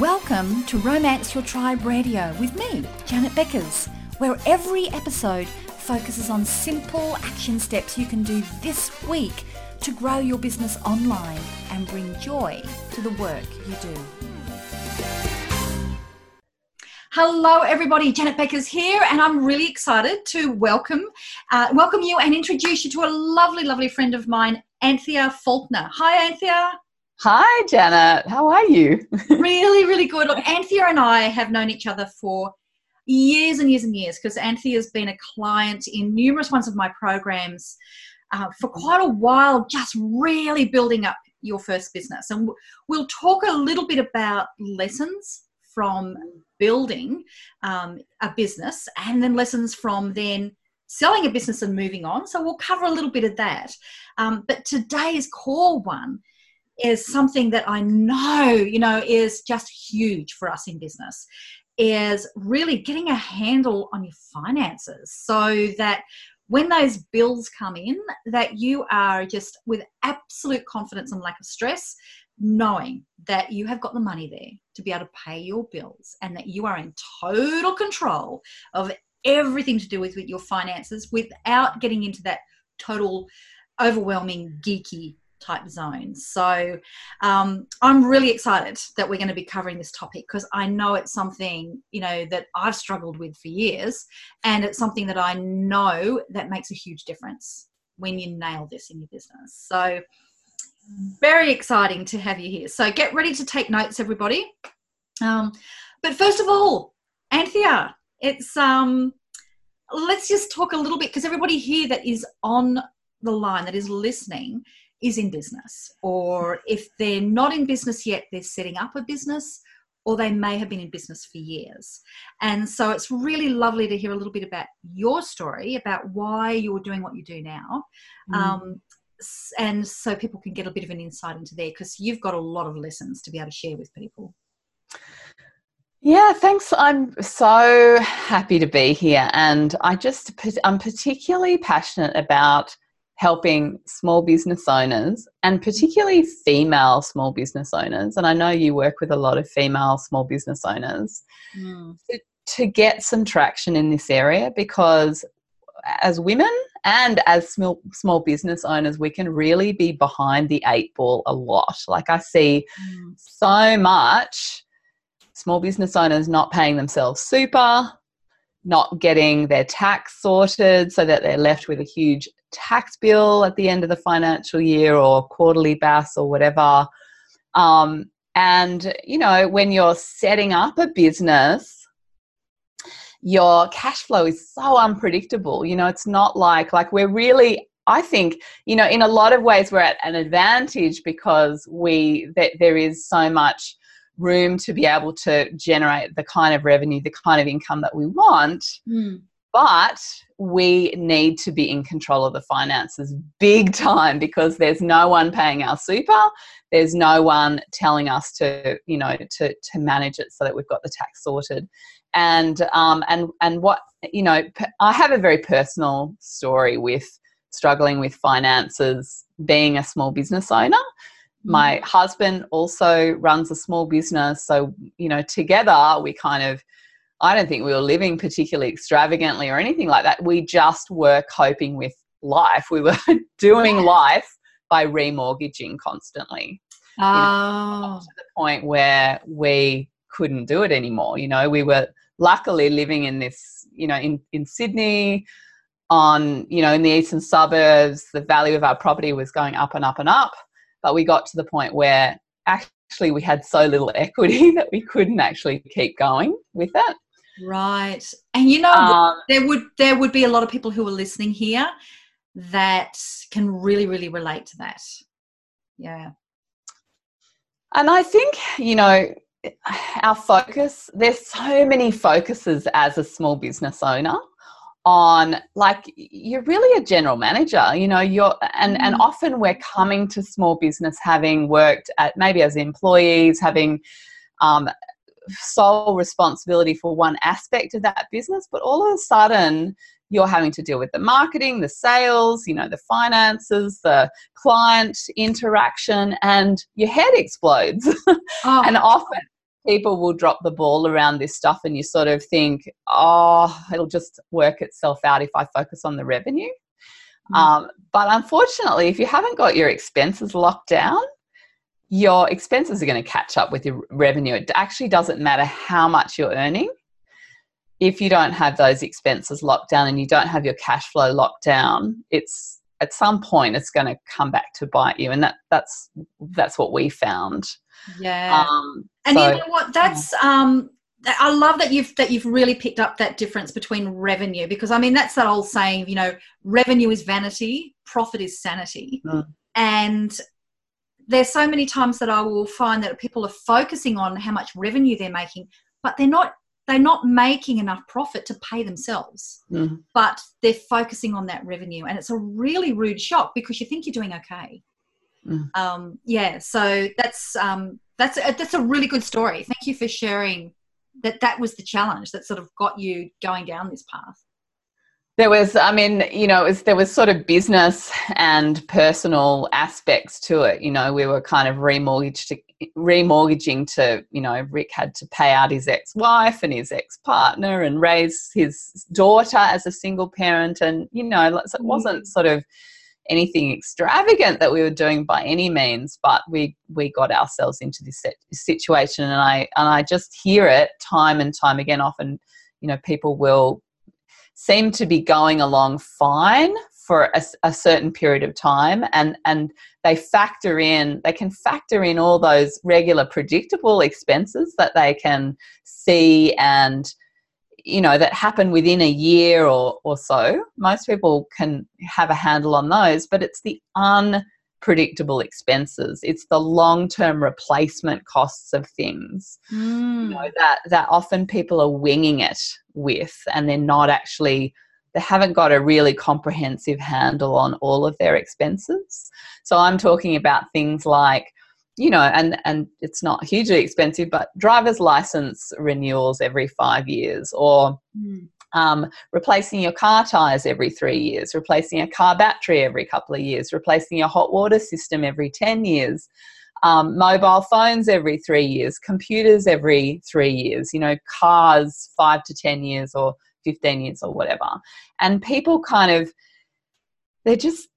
Welcome to Romance Your Tribe Radio with me, Janet Beckers, where every episode focuses on simple action steps you can do this week to grow your business online and bring joy to the work you do. Hello, everybody. Janet Beckers here, and I'm really excited to welcome uh, welcome you and introduce you to a lovely, lovely friend of mine, Anthea Faulkner. Hi, Anthea. Hi, Janet. How are you? really, really good. Look, Anthea and I have known each other for years and years and years because Anthea has been a client in numerous ones of my programs uh, for quite a while, just really building up your first business. And we'll talk a little bit about lessons from building um, a business and then lessons from then selling a business and moving on. So we'll cover a little bit of that. Um, but today's core one is something that I know, you know, is just huge for us in business is really getting a handle on your finances so that when those bills come in that you are just with absolute confidence and lack of stress knowing that you have got the money there to be able to pay your bills and that you are in total control of everything to do with, with your finances without getting into that total overwhelming geeky type zones. So um, I'm really excited that we're going to be covering this topic because I know it's something you know that I've struggled with for years, and it's something that I know that makes a huge difference when you nail this in your business. So very exciting to have you here. So get ready to take notes, everybody. Um, but first of all, Anthea, it's um, let's just talk a little bit because everybody here that is on the line that is listening is in business, or if they're not in business yet, they're setting up a business, or they may have been in business for years. And so it's really lovely to hear a little bit about your story, about why you're doing what you do now. Mm. Um, and so people can get a bit of an insight into there because you've got a lot of lessons to be able to share with people. Yeah, thanks. I'm so happy to be here. And I just, I'm particularly passionate about helping small business owners and particularly female small business owners. And I know you work with a lot of female small business owners mm. to, to get some traction in this area because as women and as small small business owners we can really be behind the eight ball a lot like i see mm. so much small business owners not paying themselves super not getting their tax sorted so that they're left with a huge tax bill at the end of the financial year or quarterly BAS or whatever. Um, and, you know, when you're setting up a business, your cash flow is so unpredictable. You know, it's not like, like we're really, I think, you know, in a lot of ways we're at an advantage because we, that there is so much room to be able to generate the kind of revenue, the kind of income that we want. Mm. But we need to be in control of the finances big time because there's no one paying our super. There's no one telling us to, you know, to, to manage it so that we've got the tax sorted. And, um, and, and what, you know, I have a very personal story with struggling with finances being a small business owner. My mm. husband also runs a small business. So, you know, together we kind of, I don't think we were living particularly extravagantly or anything like that. We just were coping with life. We were doing life by remortgaging constantly. Oh. You know, oh. to the point where we couldn't do it anymore. You know, we were luckily living in this, you know, in, in Sydney, on, you know, in the eastern suburbs, the value of our property was going up and up and up. But we got to the point where actually we had so little equity that we couldn't actually keep going with it. Right. And you know, um, there would there would be a lot of people who are listening here that can really, really relate to that. Yeah. And I think, you know, our focus, there's so many focuses as a small business owner on like you're really a general manager you know you're and and mm. often we're coming to small business having worked at maybe as employees having um, sole responsibility for one aspect of that business, but all of a sudden you're having to deal with the marketing, the sales, you know, the finances, the client interaction, and your head explodes. Oh. and often people will drop the ball around this stuff and you sort of think, oh, it'll just work itself out if I focus on the revenue. Mm. Um, but unfortunately, if you haven't got your expenses locked down, your expenses are going to catch up with your revenue. It actually doesn't matter how much you're earning. If you don't have those expenses locked down and you don't have your cash flow locked down, it's at some point it's going to come back to bite you, and that that's that's what we found. Yeah, um, and so, you know what? That's um, I love that you've that you've really picked up that difference between revenue because I mean that's that old saying, you know, revenue is vanity, profit is sanity. Mm. And there's so many times that I will find that people are focusing on how much revenue they're making, but they're not they're not making enough profit to pay themselves. Mm. But they're focusing on that revenue, and it's a really rude shock because you think you're doing okay. Mm. Um, yeah, so that's um, that's a, that's a really good story. Thank you for sharing that. That was the challenge that sort of got you going down this path there was i mean you know it was, there was sort of business and personal aspects to it you know we were kind of remortgaged to, remortgaging to you know rick had to pay out his ex-wife and his ex-partner and raise his daughter as a single parent. And you know it wasn't mm. sort of anything extravagant that we were doing by any means but we we got ourselves into this situation. And i and i just hear it time and time again. Often you know people will seem to be going along fine for a, a, certain period of time and and they factor in they can factor in all those regular predictable expenses that they can see and you know that happen within a year or or so most people can have a handle on those but it's the unpredictable expenses. It's the long term replacement costs of things mm. you know, that, that often people are winging it with, and they're not actually, they haven't got a really comprehensive handle on all of their expenses. So I'm talking about things like, you know, and, and it's not hugely expensive, but driver's license renewals every five years or mm um, replacing your car tires every three years, replacing a car battery every couple of years, replacing your hot water system every 10 years, um, mobile phones every three years, computers every three years, you know, cars five to 10 years or 15 years or whatever. And people kind of, they're just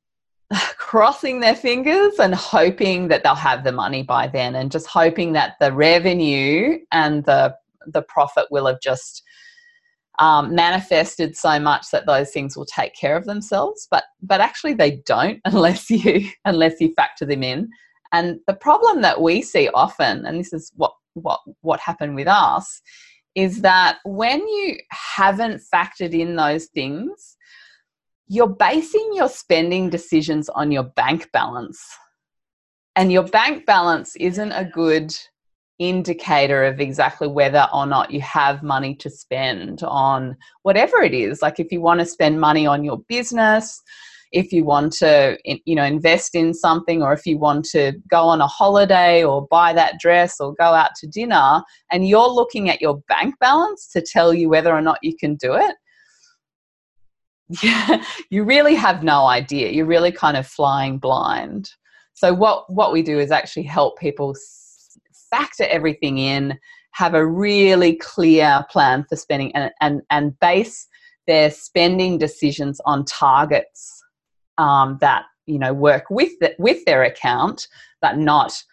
crossing their fingers and hoping that they'll have the money by then and just hoping that the revenue and the the profit will have just um, manifested so much that those things will take care of themselves but but actually they don't unless you unless you factor them in and the problem that we see often and this is what what what happened with us is that when you haven't factored in those things you're basing your spending decisions on your bank balance. And your bank balance isn't a good indicator of exactly whether or not you have money to spend on whatever it is. Like if you want to spend money on your business if you want to you know invest in something or if you want to go on a holiday or buy that dress or go out to dinner and you're looking at your bank balance to tell you whether or not you can do it yeah, you really have no idea. You're really kind of flying blind. So what what we do is actually help people factor everything in, have a really clear plan for spending, and, and, and base their spending decisions on targets um, that you know work with the, with their account, but not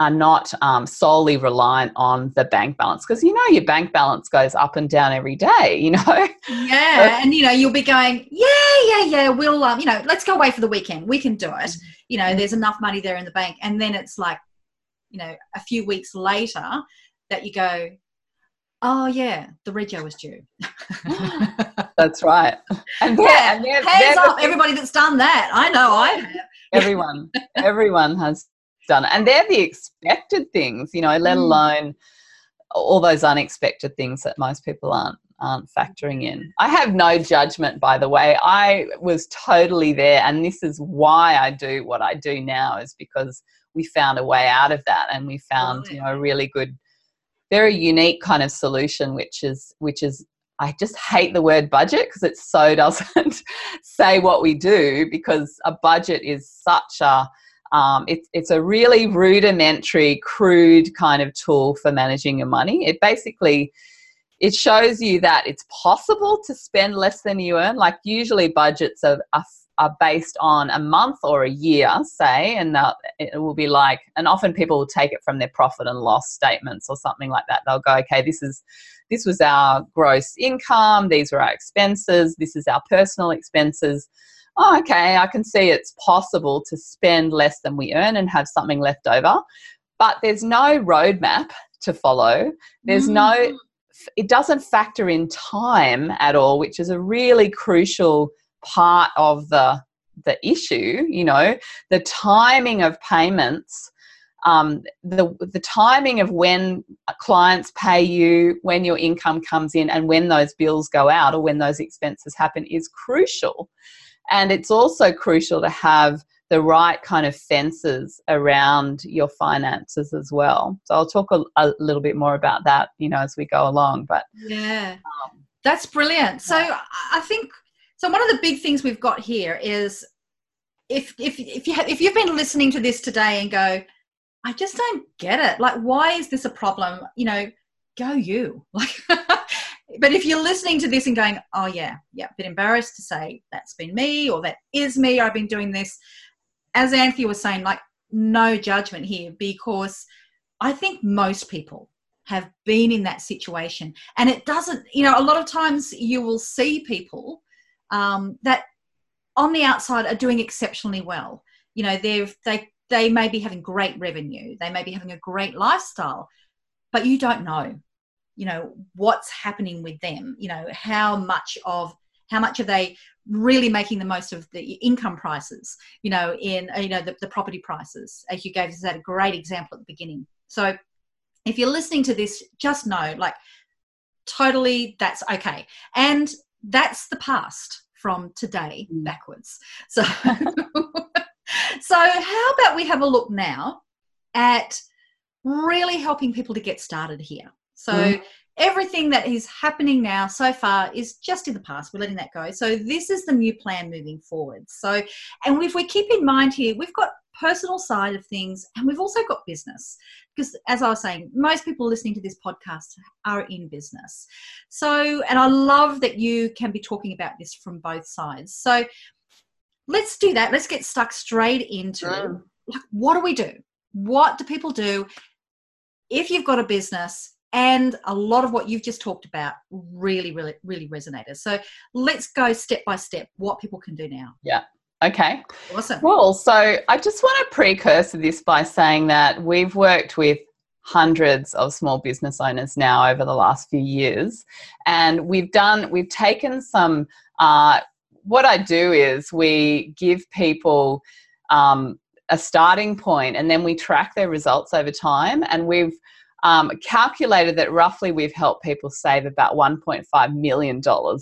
are not um, solely reliant on the bank balance. Because you know your bank balance goes up and down every day you know? Yeah and you know you'll be going yeah yeah yeah we'll um, you know let's go away for the weekend. We can do it. You know there's enough money there in the bank. And then it's like you know a few weeks later that you go oh yeah the rego was due that's right and yeah and they're, hands they're up the, everybody that's done that i know i have everyone everyone has done it and they're the expected things you know let mm. alone all those unexpected things that most people aren't aren't factoring in. I have no judgment, by the way. I was totally there, and this is why I do what I do now, is because we found a way out of that and we found you know a really good very unique kind of solution which is which is I just hate the word budget because it so doesn't say what we do because a budget is such a um, it's, it's a really rudimentary, crude kind of tool for managing your money. It basically it shows you that it's possible to spend less than you earn. Like usually budgets are, are, are based on a month or a year, say, and it will be like, and often people will take it from their profit and loss statements or something like that. They'll go, okay, this is this was our gross income, these were our expenses, this is our personal expenses oh, okay, I can see it's possible to spend less than we earn and have something left over. But there's no roadmap to follow. There's mm. no, it doesn't factor in time at all, which is a really crucial part of the the issue you know the timing of payments um, the the timing of when clients pay you, when your income comes in, and when those bills go out or when those expenses happen is crucial. And it's also crucial to have the right kind of fences around your finances as well. So I'll talk a, a little bit more about that, you know, as we go along. But yeah, um, that's brilliant. So I think so. One of the big things we've got here is if if if you have, if you've been listening to this today and go, I just don't get it. Like, why is this a problem? You know, go you. Like, but if you're listening to this and going, oh yeah, yeah, a bit embarrassed to say that's been me or that is me, I've been doing this. As Anthea was saying, like no judgment here because I think most people have been in that situation. And it doesn't, you know, a lot of times you will see people um, that on the outside are doing exceptionally well. You know, they've they they may be having great revenue, they may be having a great lifestyle, but you don't know you know what's happening with them. You know how much of how much are they really making the most of the income prices you know in you know the, the property prices as you gave us that a great example at the beginning. So if you're listening to this just know like totally that's okay. And that's the past from today mm. backwards so so how about we have a look now at really helping people to get started here so mm. everything that is happening now so far is just in the past. We're letting that go. So this is the new plan moving forward. So, and if we keep in mind here, we've got personal side of things and we've also got business. Because as i was saying most people listening to this podcast are in business. So and i love that you can be talking about this from both sides. So let's do that. Let's get stuck straight into mm. like what do we do? What do people do if you've got a business and a lot of what you've just talked about really really really resonated? So let's go step by step what people can do now. Yeah okay. Awesome. Well so i just want to precursor this by saying that we've worked with hundreds of small business owners now over the last few years. And we've done we've taken some uh, what i do is we give people um, a starting point and then we track their results over time. And we've um, calculated that roughly we've helped people save about $1.5 million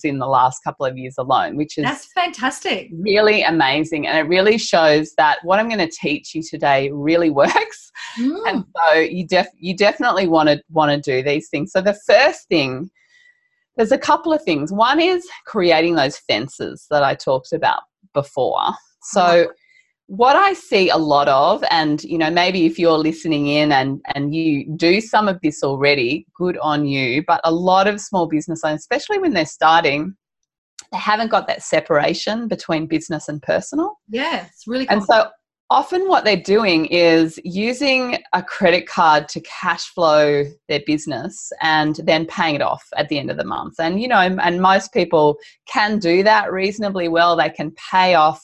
in the last couple of years alone, which is that's fantastic. Really amazing. And it really shows that what I'm going to teach you today really works. Mm. And so you def you definitely want to want to do these things. So the first thing there's a couple of things. One is creating those fences that I talked about before. So what I see a lot of, and you know, maybe if you're listening in and and you do some of this already, good on you. But a lot of small business owners, especially when they're starting, they haven't got that separation between business and personal. Yeah, it's really. Cool. And so often what they're doing is using a credit card to cash flow their business and then paying it off at the end of the month. And you know, and most people can do that reasonably well. They can pay off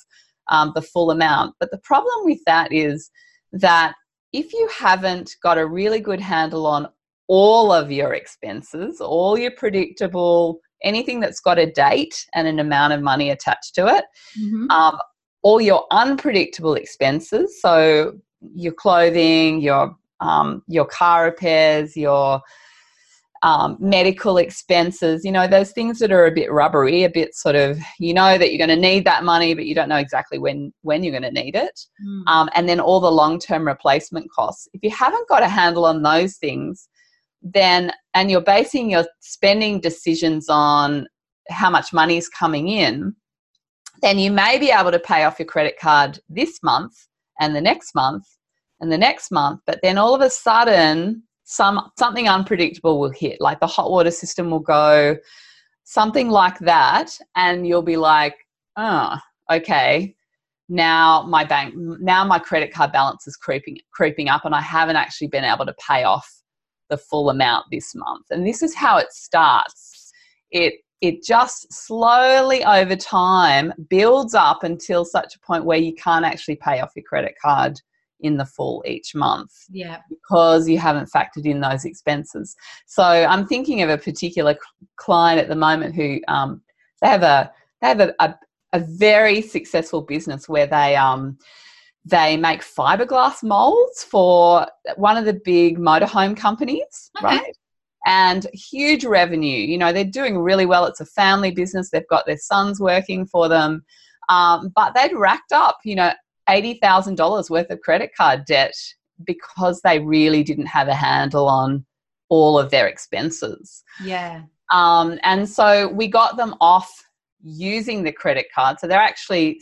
um, the full amount. But the problem with that is that if you haven't got a really good handle on all of your expenses, all your predictable, anything that's got a date and an amount of money attached to it, mm-hmm. um, all your unpredictable expenses, so your clothing, your um, your car repairs, your um, medical expenses, you know, those things that are a bit rubbery, a bit sort of, you know, that you're going to need that money, but you don't know exactly when when you're going to need it, mm. um, and then all the long term replacement costs. If you haven't got a handle on those things, then and you're basing your spending decisions on how much money is coming in, then you may be able to pay off your credit card this month and the next month and the next month. But then all of a sudden, some something unpredictable will hit, like the hot water system will go, something like that, and you'll be like, oh, okay. Now my bank, now my credit card balance is creeping creeping up, and I haven't actually been able to pay off the full amount this month. And this is how it starts. It it just slowly over time builds up until such a point where you can't actually pay off your credit card in the full each month. Yeah. Because you haven't factored in those expenses. So I'm thinking of a particular client at the moment who um, they have a they have a, a, a very successful business where they um they make fiberglass molds for one of the big motorhome companies, okay. right? And huge revenue. You know, they're doing really well. It's a family business. They've got their sons working for them. Um, but they'd racked up, you know, $80,000 worth of credit card debt because they really didn't have a handle on all of their expenses. Yeah. Um, and so we got them off using the credit card. So they're actually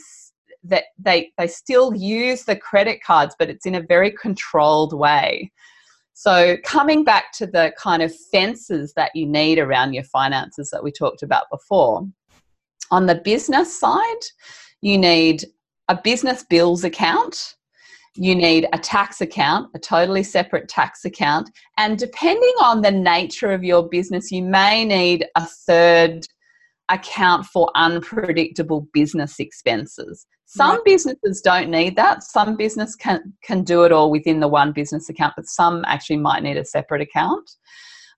that they they still use the credit cards, but it's in a very controlled way. So coming back to the kind of fences that you need around your finances that we talked about before. On the business side, you need a business bills account, you need a tax account, a totally separate tax account, and depending on the nature of your business, you may need a third account for unpredictable business expenses. Some right. businesses don't need that. Some business can can do it all within the one business account, but some actually might need a separate account.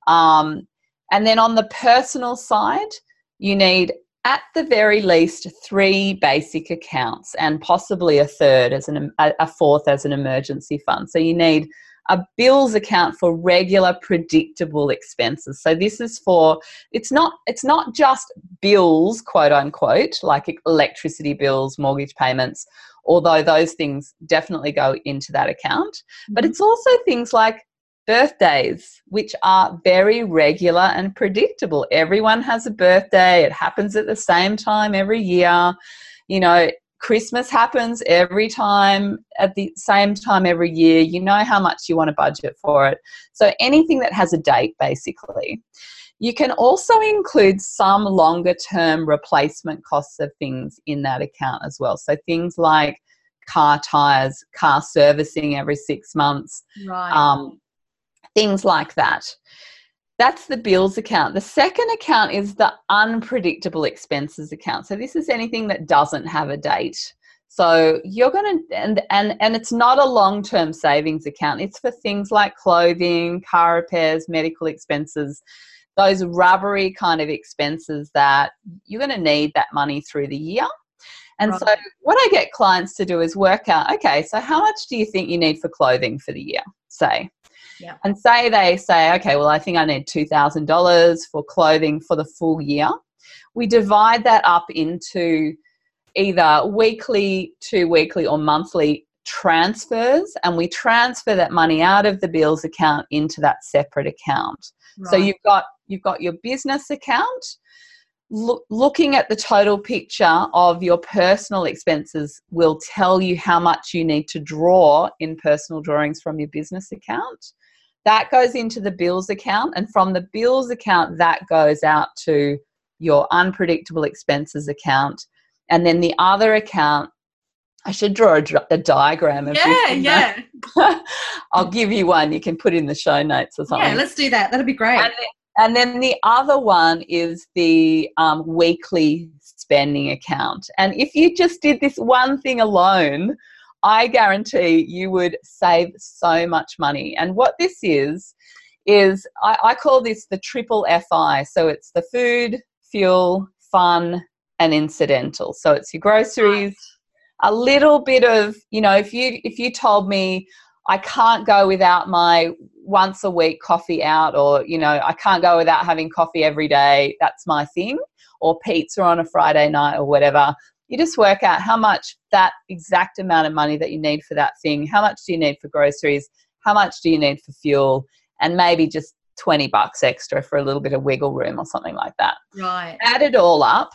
Um, and then on the personal side, you need at the very least three basic accounts and possibly a third as an a fourth as an emergency fund so you need a bills account for regular predictable expenses so this is for it's not it's not just bills quote unquote like electricity bills mortgage payments although those things definitely go into that account but mm-hmm. it's also things like birthdays, which are very regular and predictable. Everyone has a birthday, it happens at the same time every year. You know, Christmas happens every time at the same time every year. You know how much you want to budget for it. So anything that has a date, basically. You can also include some longer term replacement costs of things in that account as well. So things like car tires, car servicing every six months, right. um, things like that. That's the bills account. The second account is the unpredictable expenses account. So this is anything that doesn't have a date. So you're going to and and and it's not a long-term savings account. It's for things like clothing, car repairs, medical expenses, those rubbery kind of expenses that you're going to need that money through the year. And right. so what I get clients to do is work out, okay, so how much do you think you need for clothing for the year? Say. Yeah. And say they say, okay, well, I think I need $2,000 for clothing for the full year. We divide that up into either weekly, two weekly, or monthly transfers, and we transfer that money out of the bills account into that separate account. Right. So you've got you've got your business account. Look, looking at the total picture of your personal expenses will tell you how much you need to draw in personal drawings from your business account. That goes into the bills account, and from the bills account, that goes out to your unpredictable expenses account. And then the other account, I should draw a, a diagram of Yeah, yeah. I'll give you one. You can put in the show notes or something. Yeah, let's do that. That'd be great. And then, and then the other one is the um, weekly spending account. And if you just did this one thing alone, I guarantee you would save so much money. And what this is, is I, I call this the triple FI. So it's the food, fuel, fun, and incidental. So it's your groceries, a little bit of, you know, if you if you told me I can't go without my once a week coffee out or, you know, I can't go without having coffee every day, that's my thing, or pizza on a Friday night or whatever you just work out how much that exact amount of money that you need for that thing, how much do you need for groceries, how much do you need for fuel, and maybe just 20 bucks extra for a little bit of wiggle room or something like that. Right. Add it all up.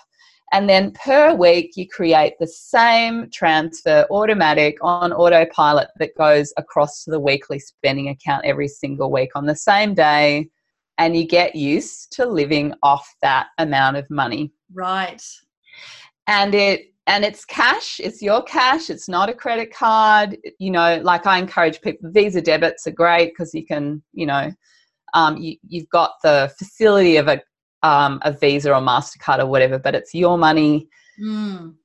And then per week, you create the same transfer automatic on autopilot that goes across to the weekly spending account every single week on the same day. And you get used to living off that amount of money. Right. And it and it's cash it's your cash it's not a credit card you know like i encourage people visa debits are great because you can you know um, you, have got the facility of a um, a Visa or Mastercard or whatever, but it's your money. Mm.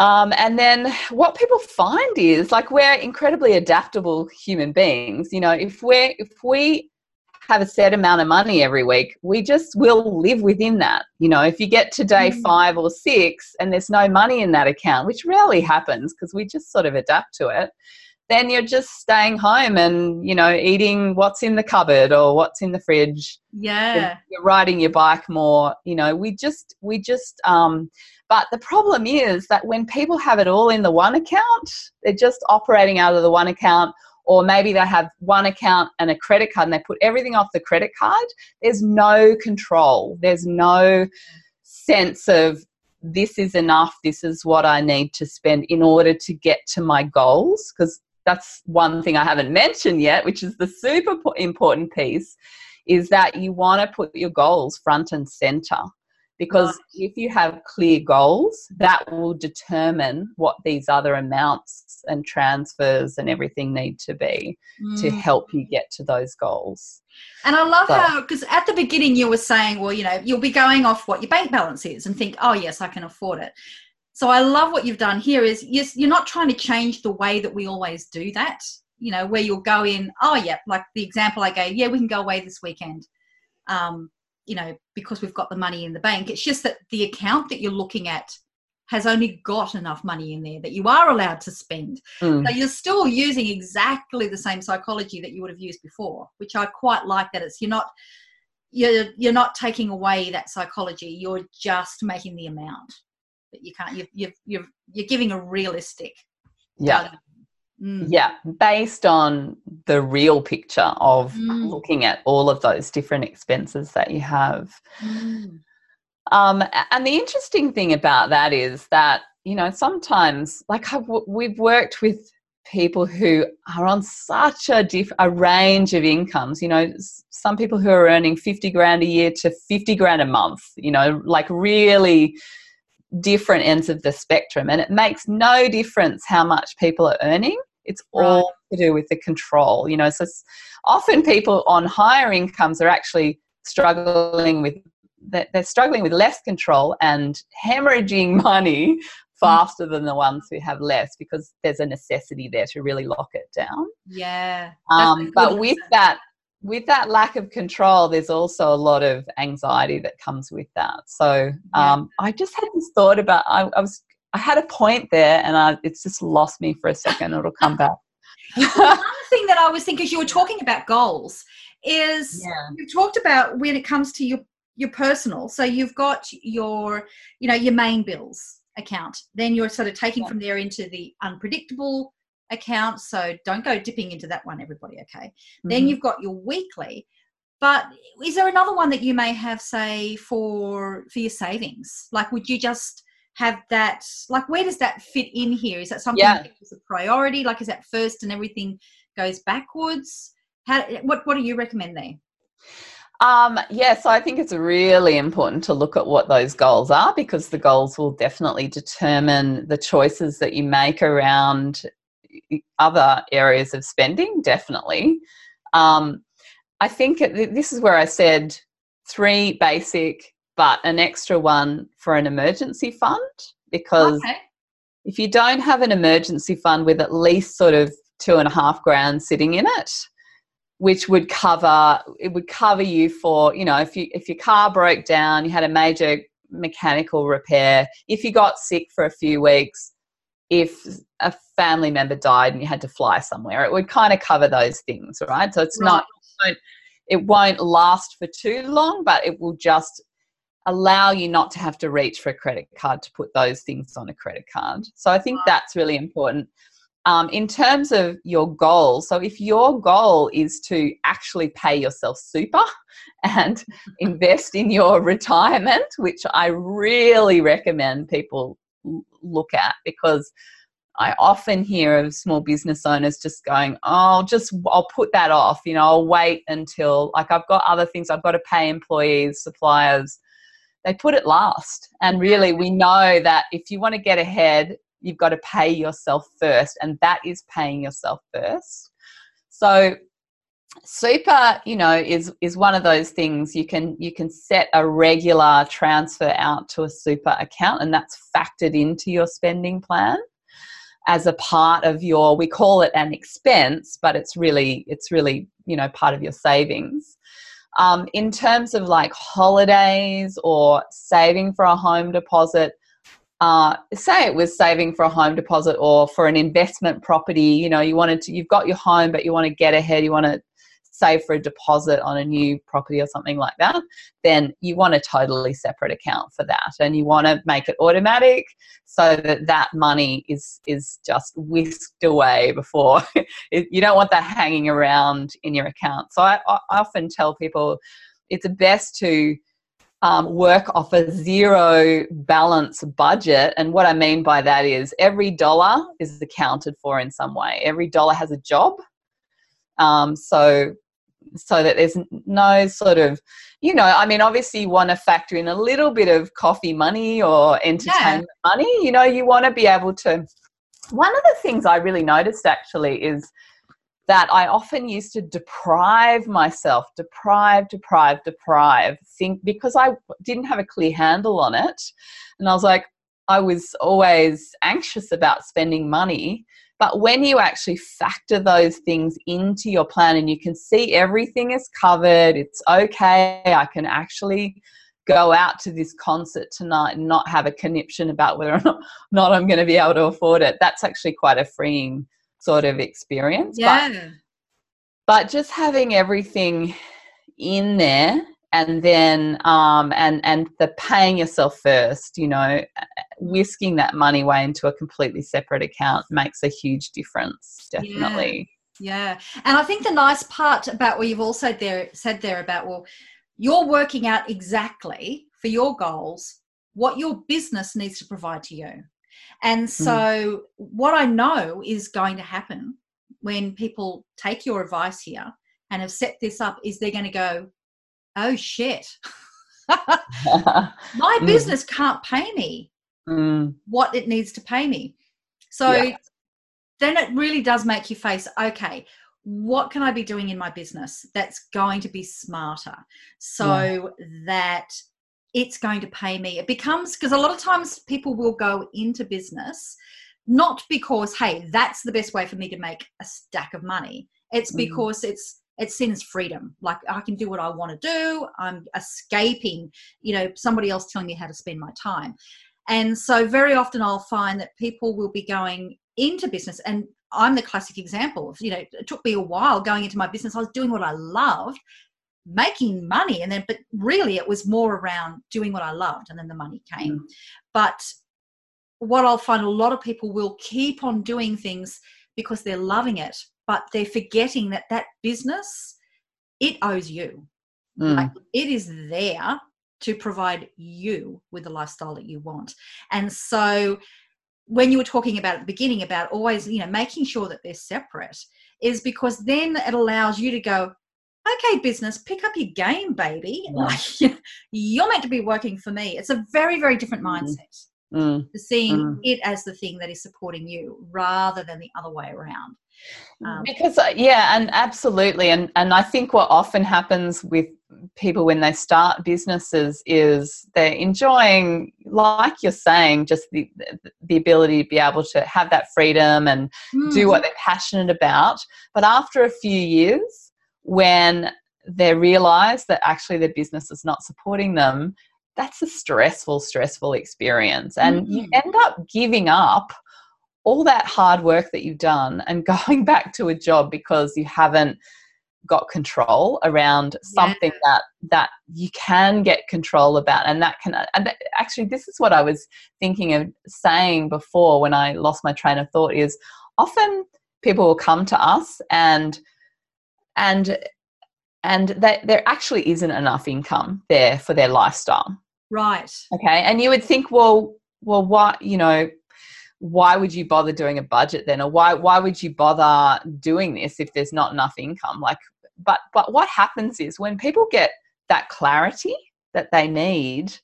Um, and then what people find is like we're incredibly adaptable human beings. You know, if we're if we have a set amount of money every week, we just will live within that. You know, if you get to day mm. five or six and there's no money in that account, which rarely happens because we just sort of adapt to it, then you're just staying home and you know eating what's in the cupboard or what's in the fridge yeah you're riding your bike more you know we just we just um but the problem is that when people have it all in the one account they're just operating out of the one account or maybe they have one account and a credit card and they put everything off the credit card there's no control. There's no sense of this is enough. This is what i need to spend in order to get to my goals. Because that's one thing I haven't mentioned yet, which is the super important piece, is that you want to put your goals front and center. Because right. if you have clear goals, that will determine what these other amounts and transfers and everything need to be mm. to help you get to those goals. And I love so. how, because at the beginning you were saying, well, you know, you'll be going off what your bank balance is and think, oh, yes, I can afford it so i love what you've done here is yes you're not trying to change the way that we always do that you know where you'll go in oh yeah like the example i gave yeah we can go away this weekend um, you know because we've got the money in the bank. It's just that the account that you're looking at has only got enough money in there that you are allowed to spend. Mm. so you're still using exactly the same psychology that you would have used before which i quite like that it's you're not you're you're not taking away that psychology. You're just making the amount that you can't you've you've you're, you're giving a realistic yeah mm. yeah based on the real picture of mm. looking at all of those different expenses that you have mm. um, and the interesting thing about that is that you know sometimes like I've, we've worked with people who are on such a diff- a range of incomes you know some people who are earning 50 grand a year to 50 grand a month you know like really different ends of the spectrum and it makes no difference how much people are earning it's all to do with the control you know so often people on higher incomes are actually struggling with they're struggling with less control and hemorrhaging money faster than the ones who have less because there's a necessity there to really lock it down yeah um, but with that with that lack of control, there's also a lot of anxiety that comes with that. So um, yeah. I just had this thought about I, I, was I had a point there, and I, it's just lost me for a second. It'll come back. Another thing that I was thinking, as you were talking about goals, is yeah. you talked about when it comes to your your personal. So you've got your you know your main bills account, then you're sort of taking yeah. from there into the unpredictable account. So don't go dipping into that one, everybody. Okay. Mm-hmm. Then you've got your weekly. But is there another one that you may have, say, for for your savings? Like, would you just have that? Like, where does that fit in here? Is that something yeah. that is a priority? Like, is that first and everything goes backwards? How? What What do you recommend there? Um, yeah, so I think it's really important to look at what those goals are because the goals will definitely determine the choices that you make around other areas of spending, definitely. Um, I think this is where I said three basic, but an extra one for an emergency fund because okay. if you don't have an emergency fund with at least sort of two and a half grand sitting in it, which would cover it would cover you for you know if you if your car broke down, you had a major mechanical repair, if you got sick for a few weeks, if a family member died and you had to fly somewhere. It would kind of cover those things, right? So it's right. not, it won't last for too long, but it will just allow you not to have to reach for a credit card to put those things on a credit card. So I think that's really important. um, in terms of your goal, so if your goal is to actually pay yourself super and invest in your retirement, which I really recommend people look at because I often hear of small business owners just going, "Oh, just I'll put that off. You know, I'll wait until like I've got other things I've got to pay employees, suppliers." They put it last. And really, we know that if you want to get ahead, you've got to pay yourself first, and that is paying yourself first. So super you know is is one of those things you can you can set a regular transfer out to a super account and that's factored into your spending plan as a part of your we call it an expense but it's really it's really you know part of your savings um, in terms of like holidays or saving for a home deposit uh, say it was saving for a home deposit or for an investment property you know you wanted to you've got your home but you want to get ahead you want to save for a deposit on a new property or something like that, then you want a totally separate account for that. And you want to make it automatic so that that money is, is just whisked away before you don't want that hanging around in your account. So I, I often tell people it's best to um, work off a zero balance budget. And what I mean by that is every dollar is accounted for in some way. Every dollar has a job. Um, so so that there's no sort of you know i mean obviously you want to factor in a little bit of coffee money or entertainment yeah. money you know you want to be able to one of the things i really noticed actually is that i often used to deprive myself deprive deprive deprive think because i didn't have a clear handle on it and i was like i was always anxious about spending money but when you actually factor those things into your plan and you can see everything is covered, it's okay, I can actually go out to this concert tonight and not have a conniption about whether or not, not I'm going to be able to afford it. That's actually quite a freeing sort of experience. Yeah. But, but just having everything in there and then um, and and the paying yourself first you know whisking that money away into a completely separate account makes a huge difference definitely yeah, yeah. and i think the nice part about what you've also there said there about well you're working out exactly for your goals what your business needs to provide to you and hmm. so mm. what i know is going to happen when people take your advice here and have set this up is they're going to go oh shit, my mm. business can't pay me mm. what it needs to pay me. So yeah. then it really does make you face okay, what can I be doing in my business that's going to be smarter so yeah. that it's going to pay me? It becomes because a lot of times people will go into business not because, hey, that's the best way for me to make a stack of money. It's mm. because it's it's seen as freedom. Like i can do what i want to do. I'm escaping you know somebody else telling me how to spend my time. And so very often i'll find that people will be going into business and i'm the classic example of you know it took me a while going into my business. I was doing what i loved making money and then but really it was more around doing what i loved and then the money came. Mm. but what i'll find a lot of people will keep on doing things because they're loving it but they're forgetting that that business it owes you mm. like it is there to provide you with the lifestyle that you want and so when you were talking about at the beginning about always you know making sure that they're separate is because then it allows you to go okay business pick up your game baby yeah. like you're meant to be working for me it's a very very different mm. mindset mm. seeing mm. it as the thing that is supporting you rather than the other way around um, because uh, yeah and absolutely and and i think what often happens with people when they start businesses is they're enjoying like you're saying just the the ability to be able to have that freedom and mm. do what they're passionate about but after a few years when they realize that actually their business is not supporting them that's a stressful stressful experience and mm. you end up giving up all that hard work that you've done and going back to a job because you haven't got control around something yeah. that that you can get control about and that can and actually this is what i was thinking of saying before when i lost my train of thought is often people will come to us and and and that there actually isn't enough income there for their lifestyle. Right. Okay? And you would think well well what you know why would you bother doing a budget then? Or why why would you bother doing this if there's not enough income? Like but but what happens is when people get that clarity that they need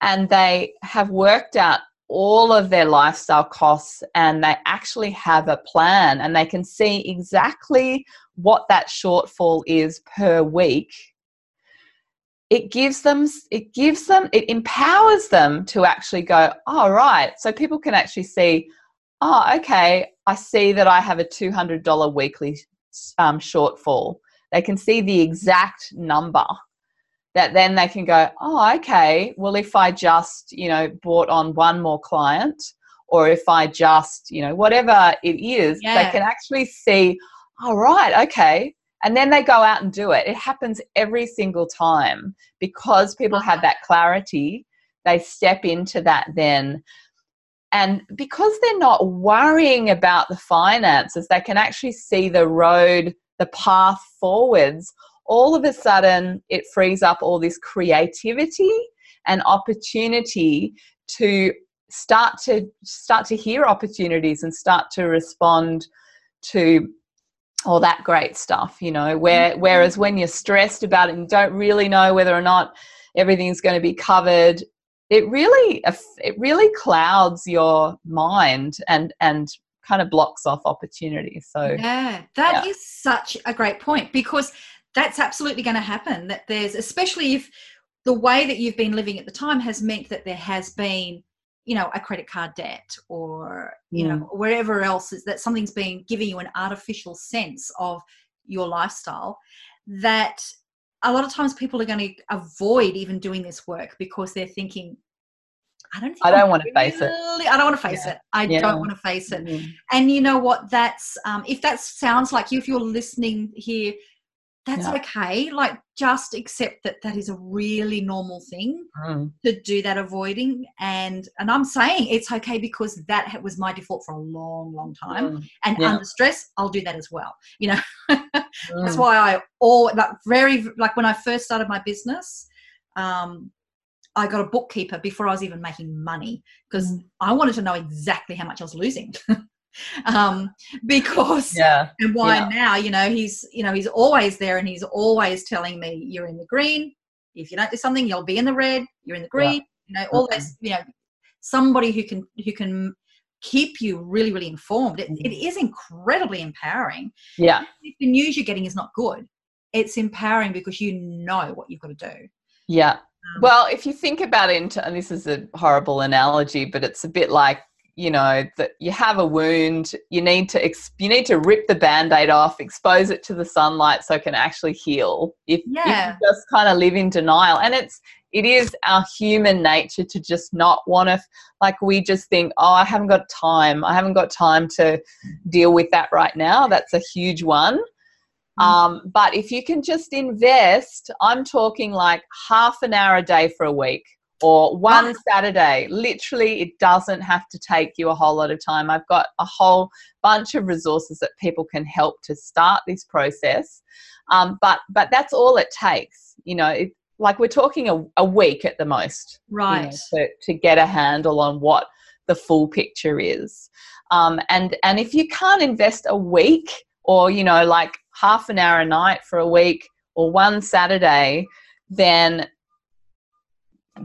and they have worked out all of their lifestyle costs and they actually have a plan and they can see exactly what that shortfall is per week it gives them it gives them it empowers them to actually go all oh, right so people can actually see oh okay i see that i have a $200 weekly um, shortfall they can see the exact number that then they can go oh okay well if i just you know bought on one more client or if i just you know whatever it is yeah. they can actually see all oh, right okay and then they go out and do it. It happens every single time. Because people have uh-huh. that clarity they step into that then. And because they're not worrying about the finances they can actually see the road the path forwards. All of a sudden it frees up all this creativity and opportunity to start to start to hear opportunities and start to respond to all that great stuff you know where mm-hmm. whereas when you're stressed about it and don't really know whether or not everything's going to be covered it really it really clouds your mind and and kind of blocks off opportunities so yeah that yeah. is such a great point because that's absolutely going to happen that there's especially if the way that you've been living at the time has meant that there has been you know a credit card debt or you know mm. wherever else is that something's been giving you an artificial sense of your lifestyle that a lot of times people are going to avoid even doing this work because they're thinking I don't I don't want to face it. I don't want to face yeah. it. I yeah. don't want to face it. Mm-hmm. And you know what? That's um, if that sounds like you, if you're listening here that's yeah. okay like just accept that that is a really normal thing mm. to do that avoiding and and i'm saying it's okay because that was my default for a long long time mm. and yeah. under stress i'll do that as well you know mm. that's why i all like very like when i first started my business um I got a bookkeeper before I was even making money because mm. I wanted to know exactly how much I was losing. um, because yeah. and why yeah. now you know he's you know he's always there and he's always telling me you're in the green if you don't do something you'll be in the red you're in the green yeah. you know all this you know somebody who can who can keep you really really informed it, it mm. is incredibly empowering yeah if the news you're getting is not good it's empowering because you know what you've got to do yeah um, well if you think about it and this is a horrible analogy but it's a bit like you know that you have a wound you need to you need to rip the band-aid off expose it to the sunlight so it can actually heal if, yeah. if you just kind of live in denial and it's it is our human nature to just not want to like we just think oh i haven't got time i haven't got time to deal with that right now that's a huge one mm. um, but if you can just invest i'm talking like half an hour a day for a week or one Saturday. Literally, it doesn't have to take you a whole lot of time. I've got a whole bunch of resources that people can help to start this process. Um, but but that's all it takes. You know, it, like we're talking a, a, week at the most, right? You know, to, to get a handle on what the full picture is. Um, and and if you can't invest a week or you know like half an hour a night for a week or one Saturday, then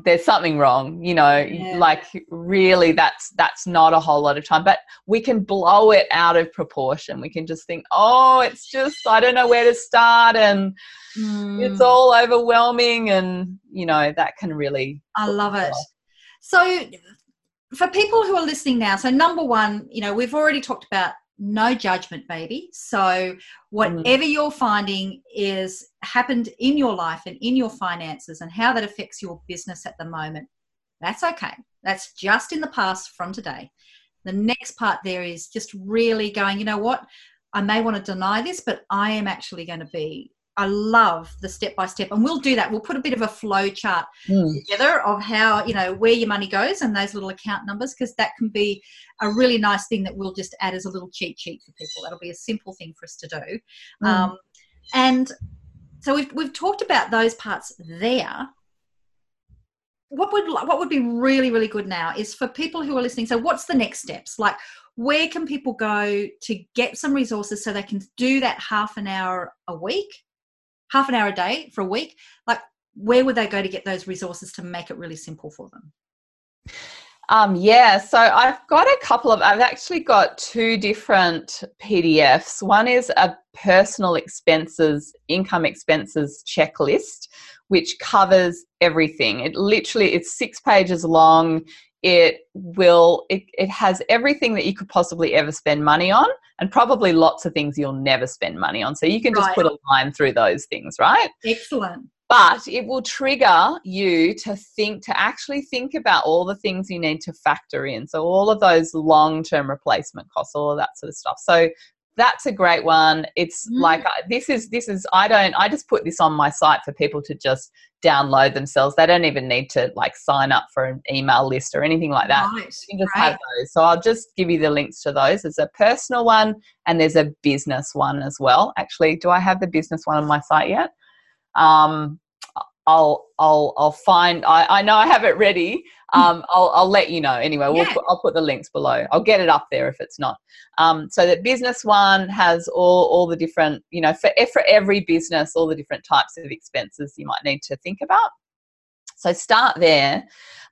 there's something wrong you know yeah. like really that's that's not a whole lot of time but we can blow it out of proportion we can just think oh it's just i don't know where to start and mm. it's all overwhelming and you know that can really i love it off. so for people who are listening now so number one you know we've already talked about no judgment baby. So whatever mm. you're finding is happened in your life and in your finances and how that affects your business at the moment that's okay. That's just in the past from today. The next part there is just really going you know what? I may want to deny this but i am actually going to be I love the step by step, and we'll do that. We'll put a bit of a flow chart Mm. together of how you know where your money goes and those little account numbers because that can be a really nice thing that we'll just add as a little cheat sheet for people. That'll be a simple thing for us to do. Mm. Um, and so we've we've talked about those parts there. What would what would be really really good now is for people who are listening. So what's the next steps? Like where can people go to get some resources so they can do that half an hour a week, half an hour a day for a week? Like where would they go to get those resources to make it really simple for them? Um, yeah, so I've got a couple of, I've actually got two different PDFs. One is a personal expenses, income expenses checklist, which covers everything. It literally, it's six pages long. It will, it, it has everything that you could possibly ever spend money on and probably lots of things you'll never spend money on. So you can just Right. put a line through those things, right? Excellent. but it will trigger you to think to actually think about all the things you need to factor in so all of those long-term replacement costs all of that sort of stuff so that's a great one it's Mm. like this is this is i don't i just put this on my site for people to just download themselves they don't even need to like sign up for an email list or anything like that Right. you just Great. have those. So I'll just give you the links to those. There's a personal one and there's a business one as well. Actually, do I have the business one on my site yet? Um, I'll I'll I'll find. I, I know I have it ready. Um, I'll I'll let you know. Anyway, we'll Yeah. put, I'll put the links below. I'll get it up there if it's not. Um, so the business one has all all the different you know for for every business all the different types of expenses you might need to think about. So start there.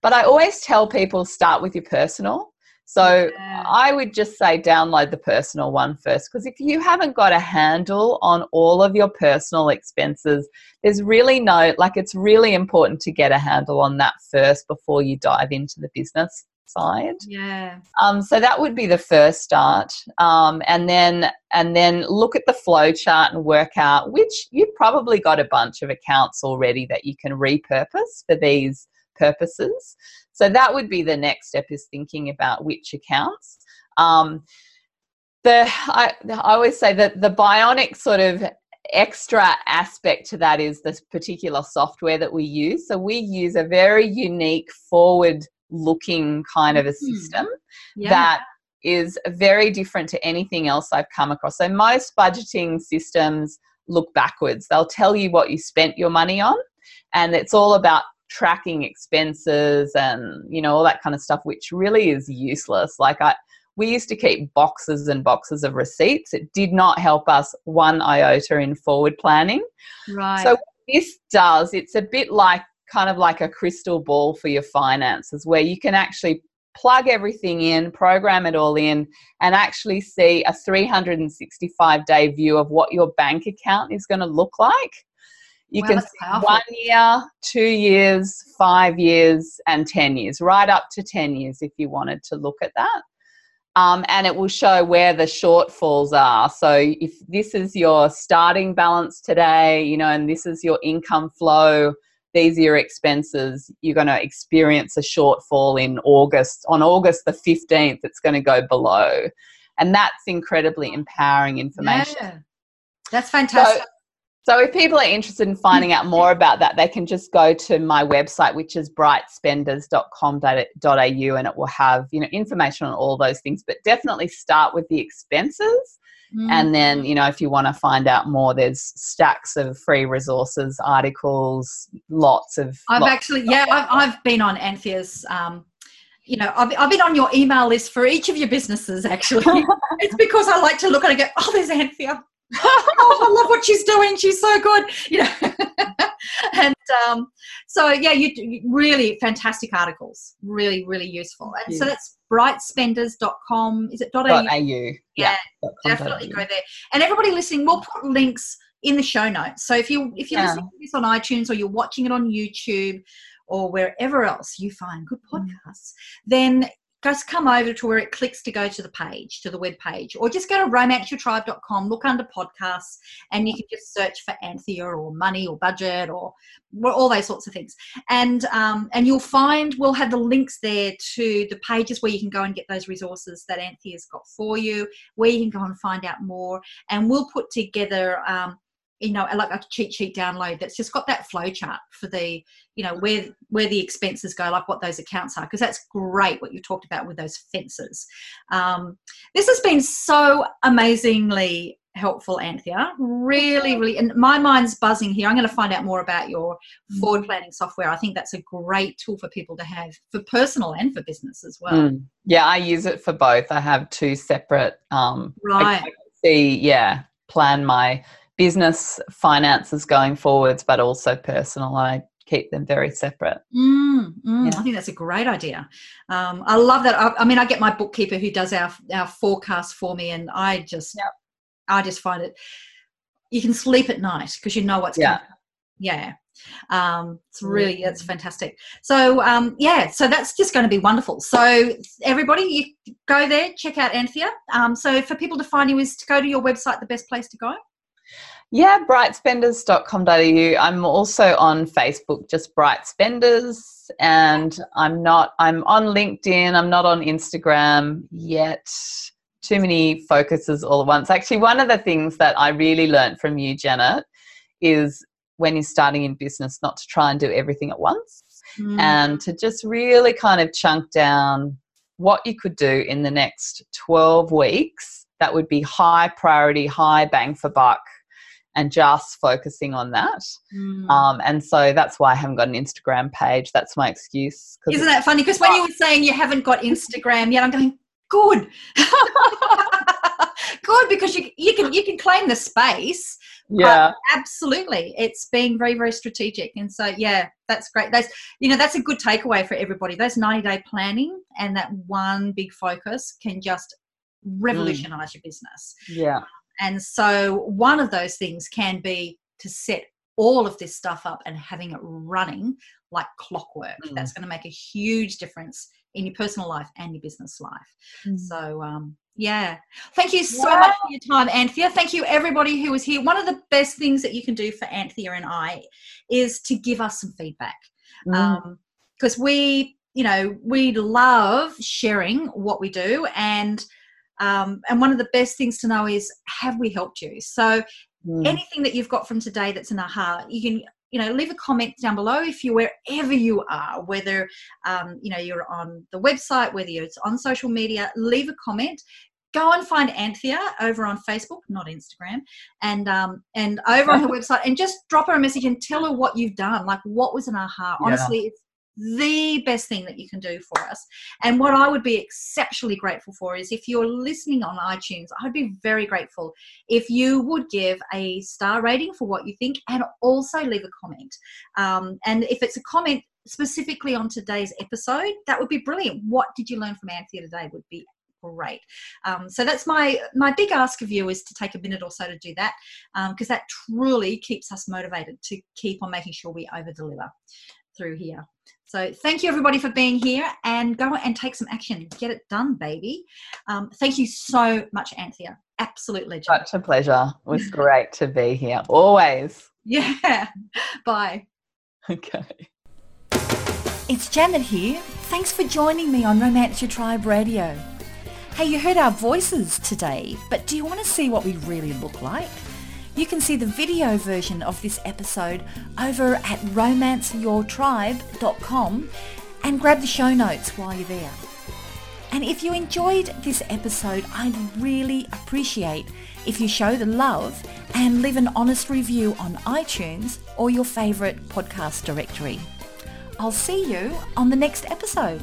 But I always tell people start with your personal. So Yeah. I would just say download the personal one first because if you haven't got a handle on all of your personal expenses, there's really no, like, it's really important to get a handle on that first before you dive into the business side. Yeah. Um, so that would be the first start, um, and then and then look at the flow chart and work out which you've probably got a bunch of accounts already that you can repurpose for these purposes. So that would be the next step is thinking about which accounts. Um, the I, I always say that the bionic sort of extra aspect to that is this particular software that we use. So we use a very unique forward looking kind of a Mhm. system Yeah. that is very different to anything else I've come across. So most budgeting systems look backwards. They'll tell you what you spent your money on and it's all about tracking expenses and you know all that kind of stuff which really is useless. Like I we used to keep boxes and boxes of receipts. It did not help us one iota in forward planning. right. So this does, it's a bit like kind of like a crystal ball for your finances where you can actually plug everything in, program it all in, and actually see a 365 day view of what your bank account is going to look like. You Wow, can see one year, two years, five years, and 10 years, right up to 10 years if you wanted to look at that. Um, and it will show where the shortfalls are. So if this is your starting balance today, you know, and this is your income flow, these are your expenses, you're going to experience a shortfall in August. On August the 15th, it's going to go below. And that's incredibly empowering information. Yeah. That's fantastic. So if people are interested in finding out more about that, they can just go to my website, which is brightspenders.com.au, and it will have you know information on all those things. But definitely start with the expenses, Mm. and then you know if you want to find out more, there's stacks of free resources, articles, lots of. I've lots- actually, yeah, I've, I've been on Anthea's. Um, you know, I've, I've been on your email list for each of your businesses. Actually, it's because I like to look and go, "Oh, there's Anthea. Oh, I love what she's doing. She's so good." You know, and um, so yeah, you, really fantastic articles. Really, really useful. And so that's brightspenders.com. Is it au? au. Yeah, Yeah, dot com dot definitely au. go there. And everybody listening, we'll put links in the show notes. So if you if you're Yeah. listening to this on iTunes or you're watching it on YouTube or wherever else you find good Mm. podcasts, then just come over to where it clicks to go to the page, to the web page, or just go to romanceyourtribe.com, look under podcasts, and you can just search for Anthea or money or budget or all those sorts of things. And um, and you'll find we'll have the links there to the pages where you can go and get those resources that Anthea's got for you, where you can go and find out more. And we'll put together um, you know like a cheat sheet download that's just got that flow chart for the you know where where the expenses go like what those accounts are because that's great what you talked about with those fences. Um, this has been so amazingly helpful anthea. Really really and my mind's buzzing here. I'm going to find out more about your Mm. forward planning software. I think that's a great tool for people to have for personal and for business as well. Mm. Yeah, I use it for both. I have two separate um right. I see, yeah, plan my business finances going forwards, but also personal. I keep them very separate. Mm, mm, Yeah. I think that's a great idea. Um, I love that. I, I mean, I get my bookkeeper who does our our forecast for me, and I just, Yep. I just find it. You can sleep at night because you know what's Yeah. coming. Yeah. Um, it's really it's fantastic. So um, yeah, so that's just going to be wonderful. So everybody, you go there, check out Anthea. Um, so for people to find you is to go to your website, the best place to go. Yeah, brightspenders.com.au. I'm also on Facebook, just Bright Spenders, and I'm not, I'm on LinkedIn, I'm not on Instagram yet. Too many focuses all at once. Actually, one of the things that I really learned from you, Janet, is when you're starting in business, not to try and do everything at once Mm. and to just really kind of chunk down what you could do in the next 12 weeks that would be high priority, high bang for buck, and just focusing on that. Mm. Um, and so that's why I haven't got an Instagram page. That's my excuse. Isn't that funny? Because when you were saying you haven't got Instagram yet, I'm going, good. good because you you can you can claim the space. yeah, Absolutely. It's being very, very strategic. And so yeah, that's great. That's you know, that's a good takeaway for everybody. Those 90 day planning and that one big focus can just revolutionize your business. yeah, And so one of those things can be to set all of this stuff up and having it running like clockwork. Mm. That's going to make a huge difference in your personal life and your business life. So um yeah. Thank you so Yeah. much for your time, Anthea. Thank you everybody who was here. One of the best things that you can do for Anthea and I is to give us some feedback. Mm. because we you know we love sharing what we do and um, and one of the best things to know is have we helped you so Mm. anything that you've got from today that's an aha you can you know leave a comment down below if you wherever you are whether um, you know you're on the website whether you're on social media leave a comment go and find anthea over on facebook not instagram and um, and over on her website and just drop her a message and tell her what you've done like what was an aha Yeah. honestly it's the best thing that you can do for us and what i would be exceptionally grateful for is if you're listening on itunes i'd be very grateful if you would give a star rating for what you think and also leave a comment. Um, and if it's a comment specifically on today's episode, that would be brilliant. What did you learn from Anthea today would be great. Um, so that's my my big ask of you is to take a minute or so to do that because that truly keeps us motivated to keep on making sure we over deliver through here. So thank you everybody for being here and go and take some action. Get it done, baby. Um, thank you so much, Anthea. Absolute legend. Such a pleasure. It was great to be here. Always. Yeah. Bye. Okay. It's Janet here. Thanks for joining me on Romance Your Tribe Radio. Hey, you heard our voices today, but do you want to see what we really look like? You can see the video version of this episode over at romanceyourtribe.com and grab the show notes while you're there. And if you enjoyed this episode, I'd really appreciate if you show the love and leave an honest review on iTunes or your favourite podcast directory. I'll see you on the next episode.